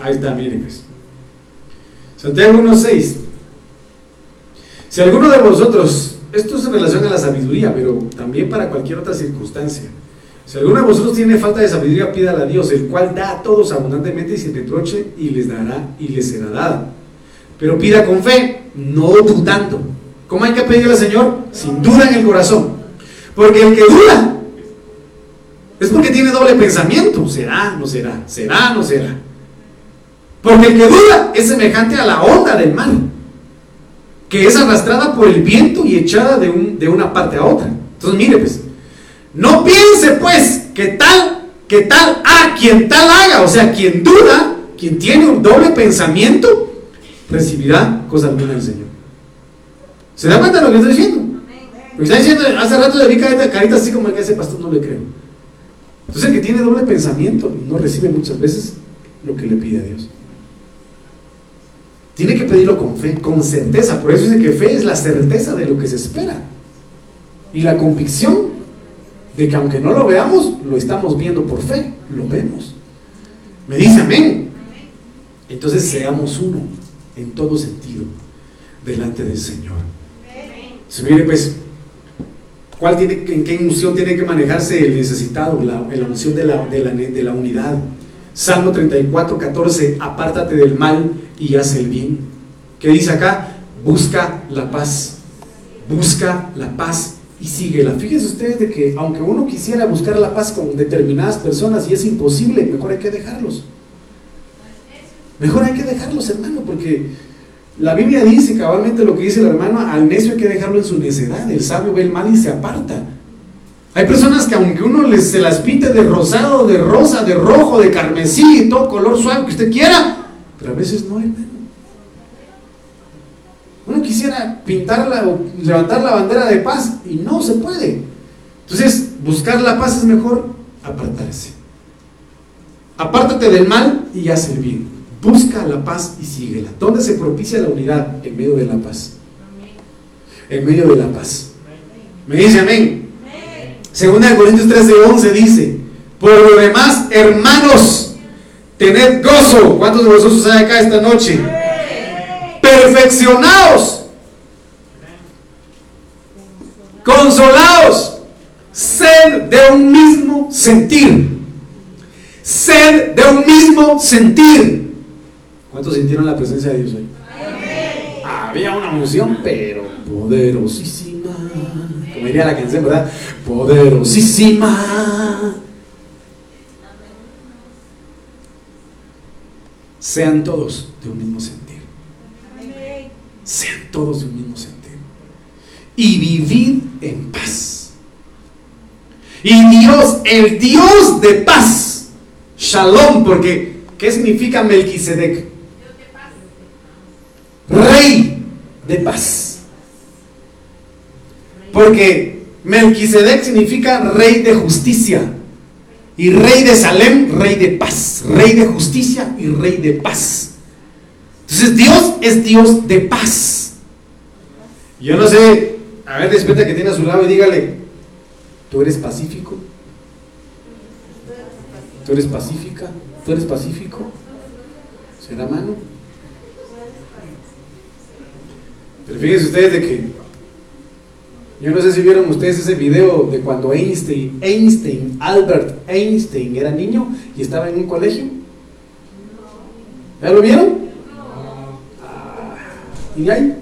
Ahí está, miren pues. Santiago 1.6. Si alguno de vosotros, esto es en relación a la sabiduría, pero también para cualquier otra circunstancia. Si alguno de vosotros tiene falta de sabiduría, pídala a Dios, el cual da a todos abundantemente y sin reproche, y les dará y les será dada. Pero pida con fe, no dudando. ¿Cómo hay que pedirle al Señor? Sin duda en el corazón. Porque el que duda es porque tiene doble pensamiento. ¿Será? ¿No será? ¿Será? ¿No será? Porque el que duda es semejante a la onda del mar, que es arrastrada por el viento y echada de, un, de una parte a otra. Entonces, mire, pues, no piense pues que tal, que tal, a quien tal haga, o sea, quien duda, quien tiene un doble pensamiento, recibirá cosa alguna del Señor. ¿Se da cuenta de lo que estoy diciendo? Lo que está diciendo, hace rato le vi carita así como el que ese pastor no le creo. Entonces el que tiene doble pensamiento no recibe muchas veces lo que le pide a Dios. Tiene que pedirlo con fe, con certeza. Por eso dice que fe es la certeza de lo que se espera. Y la convicción de que aunque no lo veamos, lo estamos viendo por fe. Lo vemos. Me dice amén. Entonces seamos uno en todo sentido delante del Señor. Se mire pues, ¿cuál tiene, ¿en qué unción tiene que manejarse el necesitado? La, la unción de la, de, la, de la unidad. Salmo 34, 14, apártate del mal y haz el bien. ¿Qué dice acá? Busca la paz. Busca la paz y síguela. Fíjense ustedes de que aunque uno quisiera buscar la paz con determinadas personas y es imposible, mejor hay que dejarlos. Mejor hay que dejarlos, hermano, porque la Biblia dice cabalmente lo que dice el hermano, al necio hay que dejarlo en su necedad, el sabio ve el mal y se aparta. Hay personas que aunque uno les, se las pinte de rosado, de rosa, de rojo, de carmesí, todo color suave que usted quiera, pero a veces no, hermano. Uno quisiera pintarla o levantar la bandera de paz y no se puede. Entonces, buscar la paz es mejor apartarse. Apártate del mal y haz el bien. Busca la paz y síguela. ¿Dónde se propicia la unidad? En medio de la paz. En medio de la paz. Me dice amén. Segunda de Corintios 13, 11 dice, por lo demás, hermanos, tened gozo. ¿Cuántos de vosotros hay acá esta noche? Perfeccionados. Consolados. Sed de un mismo sentir. Sed de un mismo sentir. ¿Cuántos sintieron la presencia de Dios hoy? Había una unción, pero poderosísima. Como diría la canción, ¿verdad? Poderosísima. Sean todos de un mismo sentir. Sean todos de un mismo sentir. Y vivid en paz. Y Dios, el Dios de paz, Shalom, porque ¿qué significa Melquisedec? Rey de paz. Porque Melquisedec significa rey de justicia. Y rey de Salem, rey de paz. Rey de justicia y rey de paz. Entonces Dios es Dios de paz. Yo no sé, a ver, despierta que tiene a su lado y dígale, ¿tú eres pacífico? ¿Tú eres pacífica? ¿Tú eres pacífico? ¿Será mano? Pero fíjense ustedes de que yo no sé si vieron ustedes ese video de cuando Einstein, Einstein, Albert Einstein era niño y estaba en un colegio. ¿Ya lo vieron? Ah, ¿Y ahí?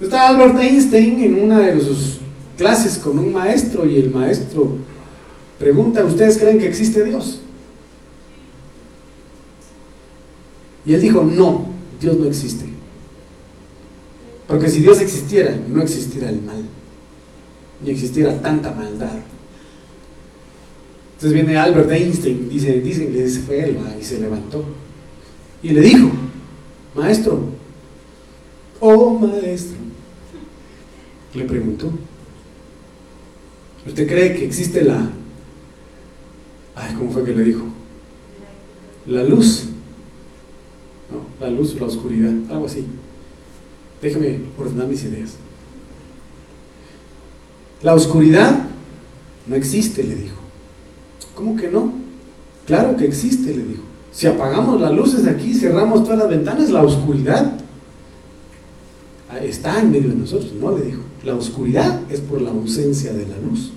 Está Albert Einstein en una de sus clases con un maestro y el maestro pregunta, ¿ustedes creen que existe Dios? Y él dijo, no, Dios no existe. Porque si Dios existiera, no existiera el mal, ni existiera tanta maldad. Entonces viene Albert Einstein, dice, dicen que fue él y se levantó. Y le dijo, maestro, oh maestro, le preguntó, ¿usted cree que existe la... Ay, ¿cómo fue que le dijo? La luz. No, la luz, la oscuridad, algo así. Déjeme ordenar mis ideas. La oscuridad no existe, le dijo. ¿Cómo que no? Claro que existe, le dijo. Si apagamos las luces de aquí, cerramos todas las ventanas, la oscuridad está en medio de nosotros. No, le dijo. La oscuridad es por la ausencia de la luz.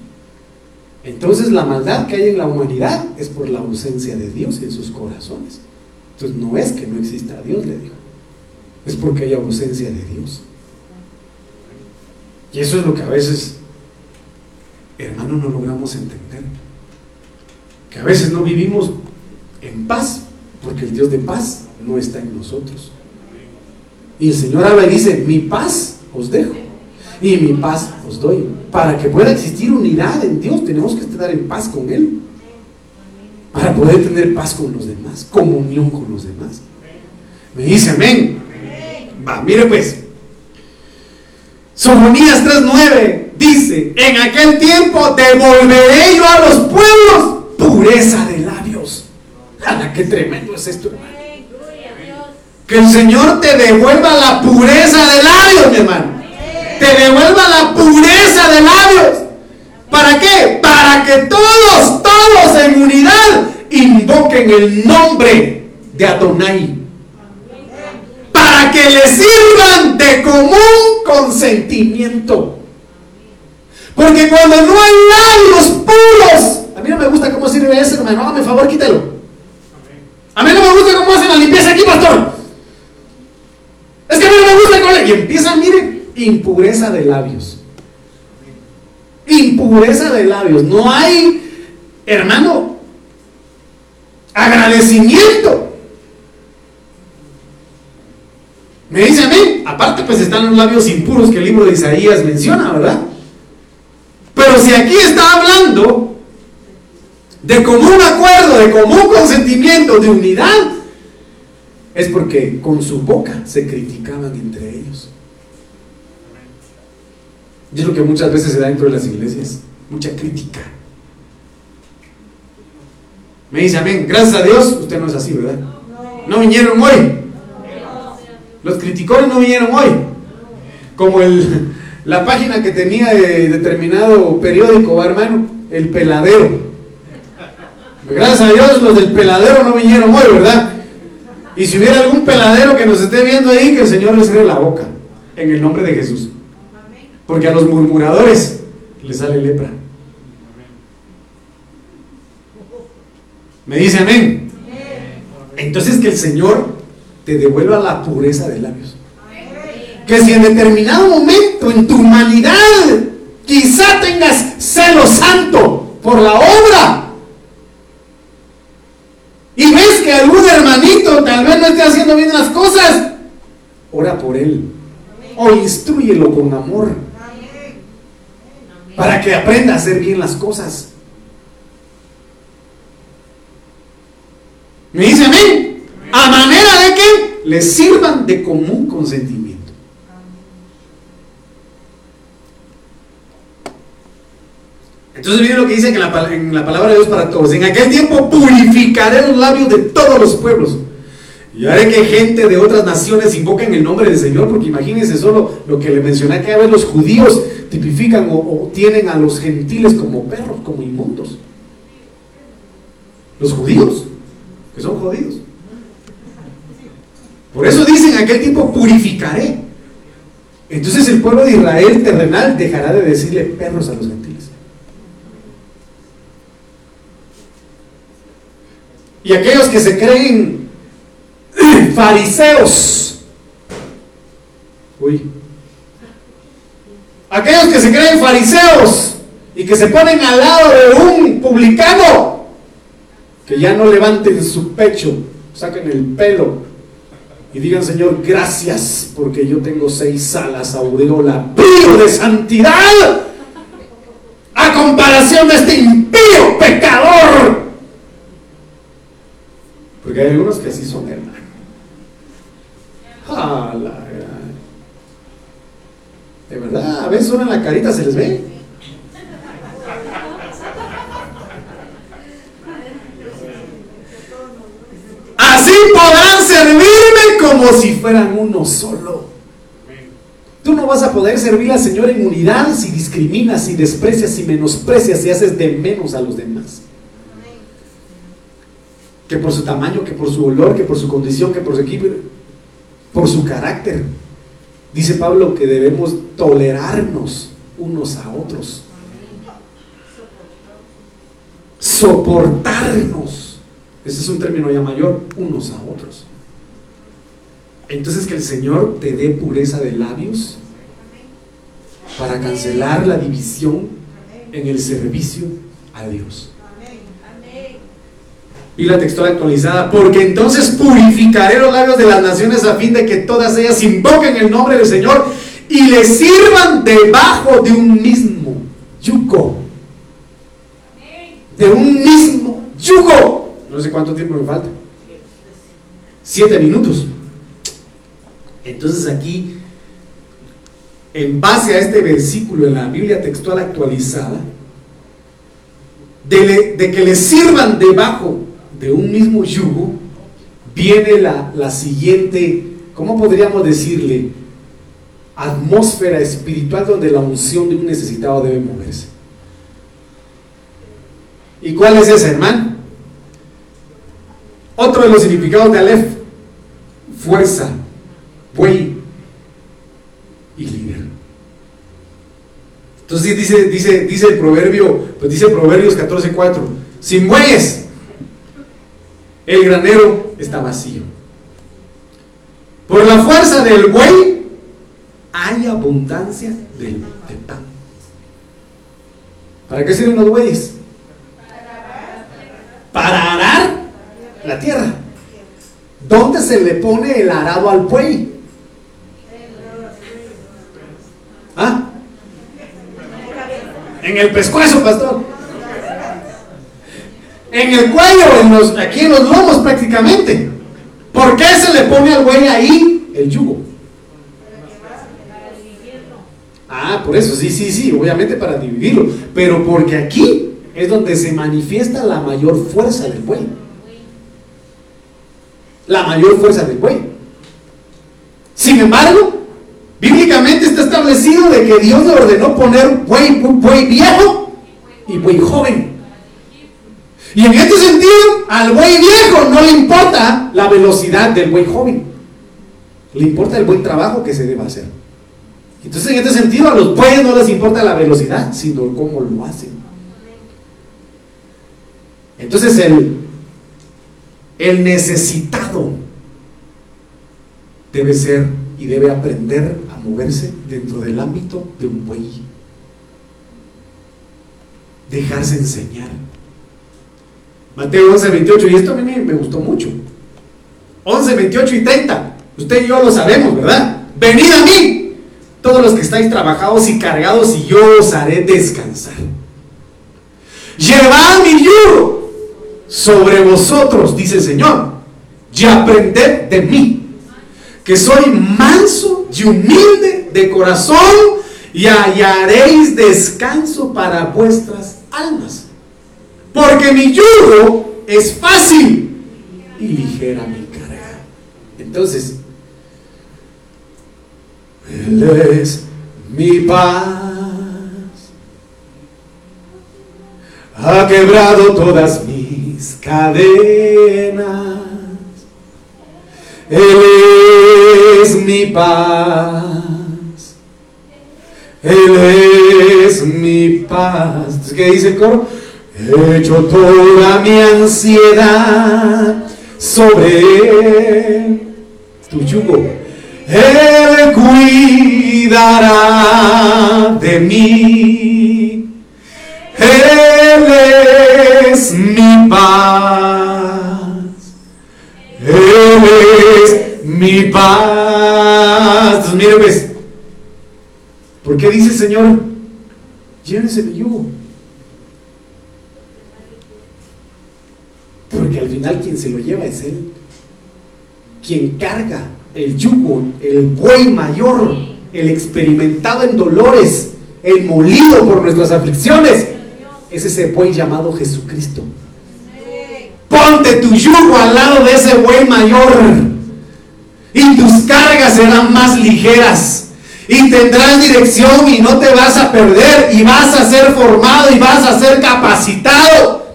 Entonces la maldad que hay en la humanidad es por la ausencia de Dios en sus corazones. Entonces no es que no exista Dios, le digo. Es porque hay ausencia de Dios. Y eso es lo que a veces, hermano, no logramos entender. Que a veces no vivimos en paz, porque el Dios de paz no está en nosotros. Y el Señor habla y dice, mi paz os dejo y mi paz os doy. Para que pueda existir unidad en Dios, tenemos que estar en paz con Él. Para poder tener paz con los demás, comunión con los demás. Me dice amén. Mire pues. Sofonías 3.9 dice, en aquel tiempo devolveré yo a los pueblos pureza de labios. ¡Hala, qué tremendo es esto, hermano! Que el Señor te devuelva la pureza de labios, mi hermano te devuelva la pureza de labios. ¿Para qué? Para que todos, todos en unidad invoquen el nombre de Adonai. Que le sirvan de común consentimiento. Porque cuando no hay labios puros, a mí no me gusta cómo sirve eso, hermano. Hágame favor, quítelo. A mí no me gusta cómo hacen la limpieza aquí, pastor. Es que a mí no me gusta cómo. Y empiezan, miren, impureza de labios. Impureza de labios. No hay, hermano, agradecimiento. Me dice a mí, aparte pues están los labios impuros que el libro de Isaías menciona, ¿verdad? Pero si aquí está hablando de común acuerdo, de común consentimiento, de unidad, es porque con su boca se criticaban entre ellos. Y es lo que muchas veces se da dentro de las iglesias, mucha crítica. Me dice, amén, gracias a Dios, usted no es así, ¿verdad? No vinieron hoy. Los criticores no vinieron hoy. Como el, la página que tenía de determinado periódico, hermano, el peladero. Gracias a Dios los del peladero no vinieron hoy, ¿verdad? Y si hubiera algún peladero que nos esté viendo ahí, que el Señor les cierre la boca. En el nombre de Jesús. Porque a los murmuradores les sale lepra. Me dice amén. Entonces que el Señor te devuelva la pureza de labios. Que si en determinado momento en tu humanidad quizá tengas celo santo por la obra y ves que algún hermanito tal vez no esté haciendo bien las cosas, ora por él o instruyelo con amor para que aprenda a hacer bien las cosas. Me dice a mí, a manera de que le sirvan de común consentimiento. Entonces miren lo que dice en la, en la palabra de Dios para todos. En aquel tiempo purificaré los labios de todos los pueblos. Y haré que gente de otras naciones invoquen el nombre del Señor, porque imagínense solo lo que le mencioné que a ver los judíos tipifican o, tienen a los gentiles como perros, como inmundos. Los judíos, que son judíos. Por eso dicen aquel tiempo purificaré. Entonces el pueblo de Israel terrenal dejará de decirle perros a los gentiles. Y aquellos que se creen fariseos, uy, aquellos que se creen fariseos y que se ponen al lado de un publicano, que ya no levanten su pecho, saquen el pelo y digan, Señor, gracias porque yo tengo seis alas, aureola, brillo de santidad, a comparación de este impío pecador. Porque hay algunos que así son hermanos. De verdad, a veces uno en la carita se les ve. Así podrán servirme como si fueran uno solo. Tú no vas a poder servir al Señor en unidad si discriminas, si desprecias, si menosprecias, si haces de menos a los demás. Que por su tamaño, que por su olor, que por su condición, que por su equipo, por su carácter. Dice Pablo que debemos tolerarnos unos a otros. soportarnos. Ese es un término ya mayor, unos a otros. Entonces que el Señor te dé pureza de labios para cancelar la división en el servicio a Dios. Y la textual actualizada, porque entonces purificaré los labios de las naciones a fin de que todas ellas invoquen el nombre del Señor y le sirvan debajo de un mismo yugo. De un mismo yugo. No sé cuánto tiempo me falta. Siete minutos. Entonces aquí, en base a este versículo en la Biblia textual actualizada, de, que le sirvan debajo de un mismo yugo, viene la, la siguiente, ¿cómo podríamos decirle? Atmósfera espiritual donde la unción de un necesitado debe moverse. ¿Y cuál es ese, hermano? Otro de los significados de Aleph, fuerza, buey y líder. Entonces dice, dice, dice el proverbio, pues dice Proverbios 14:4, sin bueyes, el granero está vacío. Por la fuerza del buey hay abundancia de, de pan. ¿Para qué sirven los bueyes? Para arar la tierra. ¿Dónde se le pone el arado al buey? ¿Ah? En el pescuezo, pastor. En el cuello, en los, aquí en los lomos prácticamente. ¿Por qué se le pone al buey ahí el yugo? Ah, por eso, sí, sí, sí, obviamente para dividirlo. Pero porque aquí es donde se manifiesta la mayor fuerza del buey. La mayor fuerza del buey. Sin embargo, establecido de que Dios le ordenó poner buey, buey viejo y buey joven. Y en este sentido, al buey viejo no le importa la velocidad del buey joven. Le importa el buen trabajo que se debe hacer. Entonces, en este sentido, a los bueyes no les importa la velocidad, sino cómo lo hacen. Entonces, el, el necesitado debe ser y debe aprender moverse dentro del ámbito de un buey. Dejarse enseñar. Mateo 11, 28, y esto a mí me gustó mucho. 11, 28 y 30. Usted y yo lo sabemos, ¿verdad? Venid a mí, todos los que estáis trabajados y cargados, y yo os haré descansar. Llevad mi yugo sobre vosotros, dice el Señor, y aprended de mí que soy manso y humilde de corazón y hallaréis descanso para vuestras almas. Porque mi yugo es fácil y ligera mi carga. Entonces, Él es mi paz. Ha quebrado todas mis cadenas. Él es mi paz. Él es mi paz. ¿Qué dice el coro? He hecho toda mi ansiedad sobre tu yugo. Él cuidará de mí. Él es mi paz. Él es mi paz. Mire, pues, ¿por qué dice el Señor? Llévense mi yugo. Porque al final quien se lo lleva es Él. Quien carga el yugo, el buey mayor, el experimentado en dolores, el molido por nuestras aflicciones, es ese buey llamado Jesucristo. Ponte tu yugo al lado de ese buey mayor y tus cargas serán más ligeras y tendrás dirección y no te vas a perder y vas a ser formado y vas a ser capacitado.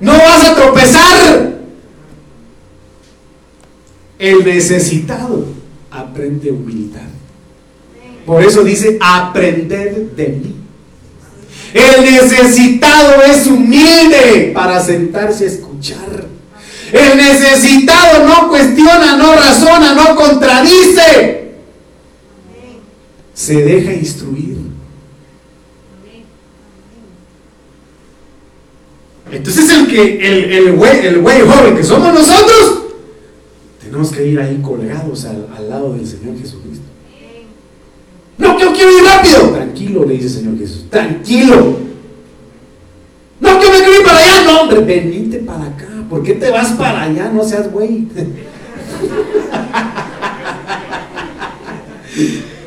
No vas a tropezar. El necesitado aprende humildad. Por eso dice, aprender de mí. El necesitado es humilde para sentarse a escuchar. El necesitado no cuestiona, no razona, no contradice. Se deja instruir. Entonces el que el, el, güey, el güey joven que somos nosotros, tenemos que ir ahí colgados al, al lado del Señor Jesucristo. No, que yo quiero ir rápido. Tranquilo, le dice el Señor Jesús. Tranquilo. No, que quiero ir para allá. No, hombre, venite para acá. ¿Por qué te vas para allá? No seas güey.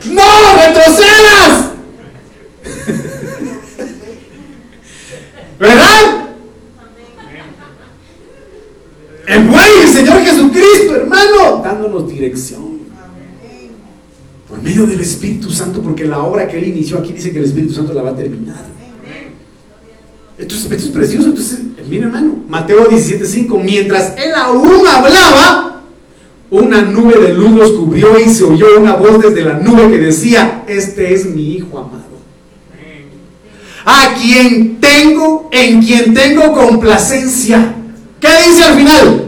¡No! ¡Retrocedas! ¿Verdad? El buen el Señor Jesucristo, hermano, dándonos dirección. Por medio del Espíritu Santo, porque la obra que Él inició aquí dice que el Espíritu Santo la va a terminar. Entonces, esto es precioso. Entonces, mira hermano, Mateo 17:5, mientras Él aún hablaba, una nube de luz los cubrió y se oyó una voz desde la nube que decía, este es mi Hijo amado. A quien tengo, en quien tengo complacencia. ¿Qué dice al final?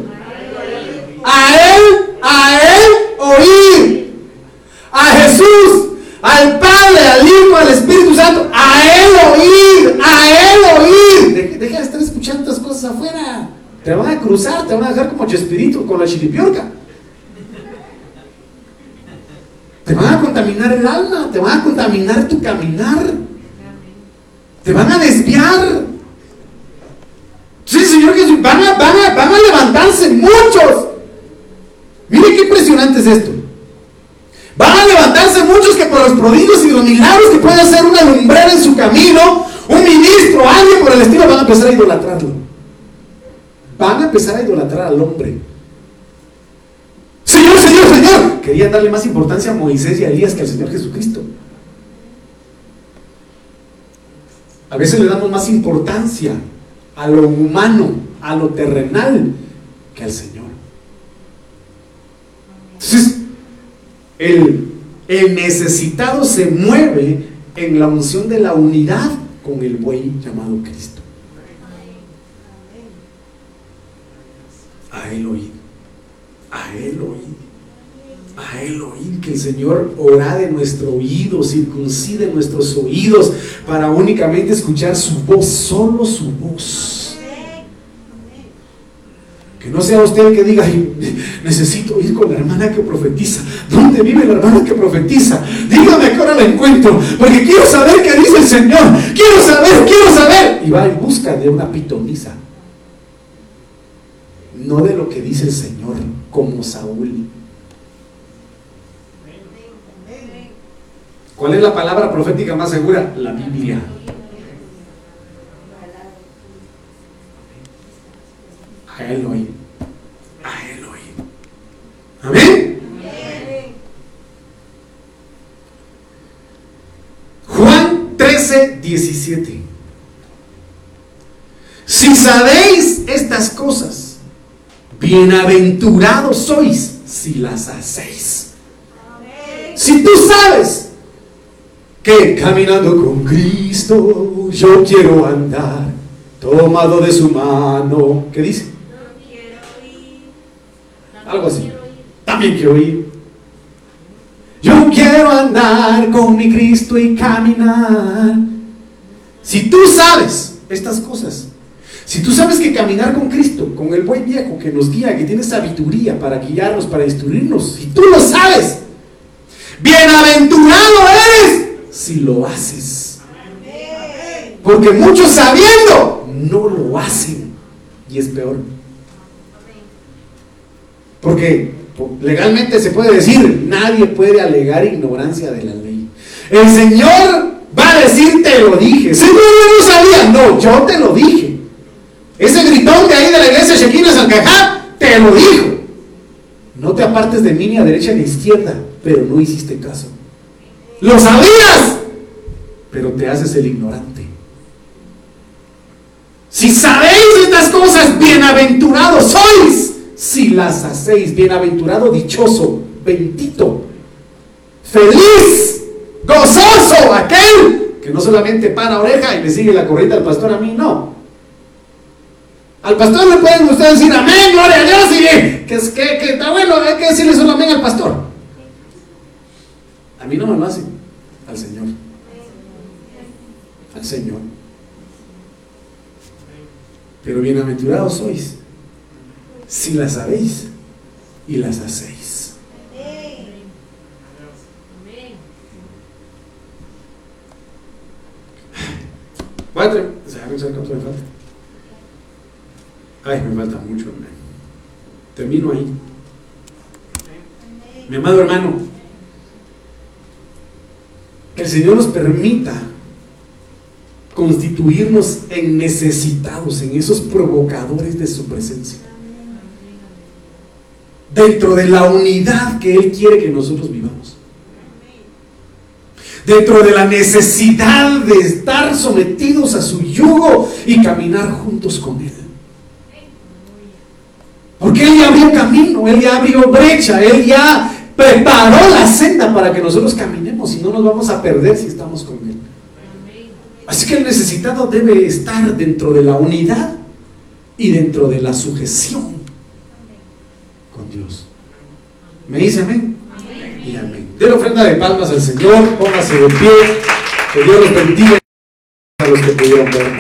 A Él, a Él oír. A Jesús, al Padre, al Hijo, al Espíritu Santo, a Él oír. Estas cosas afuera. Te van a cruzar, te van a dejar como Chespirito con la chilipiorca. Te van a contaminar el alma, te van a contaminar tu caminar. Te van a desviar. Sí, Señor Jesús, van a, van a, van a levantarse muchos. Mire qué impresionante es esto. Van a levantarse muchos que por los prodigios y los milagros que puede hacer una lumbrera en su camino, un ministro, alguien por el estilo, van a empezar a idolatrarlo. Van a empezar a idolatrar al hombre. Señor, Señor, Señor. Querían darle más importancia a Moisés y a Elías que al Señor Jesucristo. A veces le damos más importancia a lo humano, a lo terrenal, que al Señor. Entonces, el, el necesitado se mueve en la unción de la unidad con el buey llamado Cristo. A él oír, a él oír, a él oír, que el Señor ora de nuestro oído, circuncide nuestros oídos para únicamente escuchar su voz, solo su voz. Que no sea usted el que diga, necesito ir con la hermana que profetiza. ¿Dónde vive la hermana que profetiza? Dígame que ahora la encuentro, porque quiero saber qué dice el Señor. Quiero saber, quiero saber. Y va en busca de una pitonisa. No de lo que dice el Señor, como Saúl. ¿Cuál es la palabra profética más segura? La Biblia. A oír. A oír. Amén. Juan 13, 17. Si sabéis estas cosas, bienaventurados sois si las hacéis. Si tú sabes que caminando con Cristo yo quiero andar tomado de su mano, ¿qué dice? Algo así. También quiero ir. Yo quiero andar con mi Cristo y caminar. Si tú sabes estas cosas, si tú sabes que caminar con Cristo, con el buen viejo que nos guía, que tiene sabiduría para guiarnos, para instruirnos, si tú lo sabes, bienaventurado eres si lo haces. Porque muchos sabiendo no lo hacen y es peor. Porque legalmente se puede decir, nadie puede alegar ignorancia de la ley. El Señor va a decir, te lo dije. Señor, yo no sabía. No, yo te lo dije. Ese gritón de ahí de la iglesia Shekina Zancajá, te lo dijo. No te apartes de mí ni a derecha ni a izquierda, pero no hiciste caso. Lo sabías, pero te haces el ignorante. Si sabéis estas cosas, bienaventurados las hacéis. Bienaventurado, dichoso, bendito, feliz, gozoso, aquel que no solamente para oreja y le sigue la corriente al pastor, a mí no. Al pastor le pueden ustedes decir amén, gloria a Dios, y que, es, que, que está bueno, hay que decirle solo amén al pastor. A mí no me lo hacen, al Señor. Al Señor. Pero bienaventurados sois si las sabéis y las hacéis. Cuatro. cuánto me falta? Ay, me falta mucho, Termino ahí. Mi amado hermano, que el Señor nos permita constituirnos en necesitados, en esos provocadores de su presencia. Dentro de la unidad que Él quiere que nosotros vivamos. Dentro de la necesidad de estar sometidos a su yugo y caminar juntos con Él. Porque Él ya abrió camino, Él ya abrió brecha, Él ya preparó la senda para que nosotros caminemos y no nos vamos a perder si estamos con Él. Así que el necesitado debe estar dentro de la unidad y dentro de la sujeción con Dios. ¿Me dice amén? Y amén. De la ofrenda de palmas al Señor, póngase de pie, que Dios los bendiga a los que pudieron ver.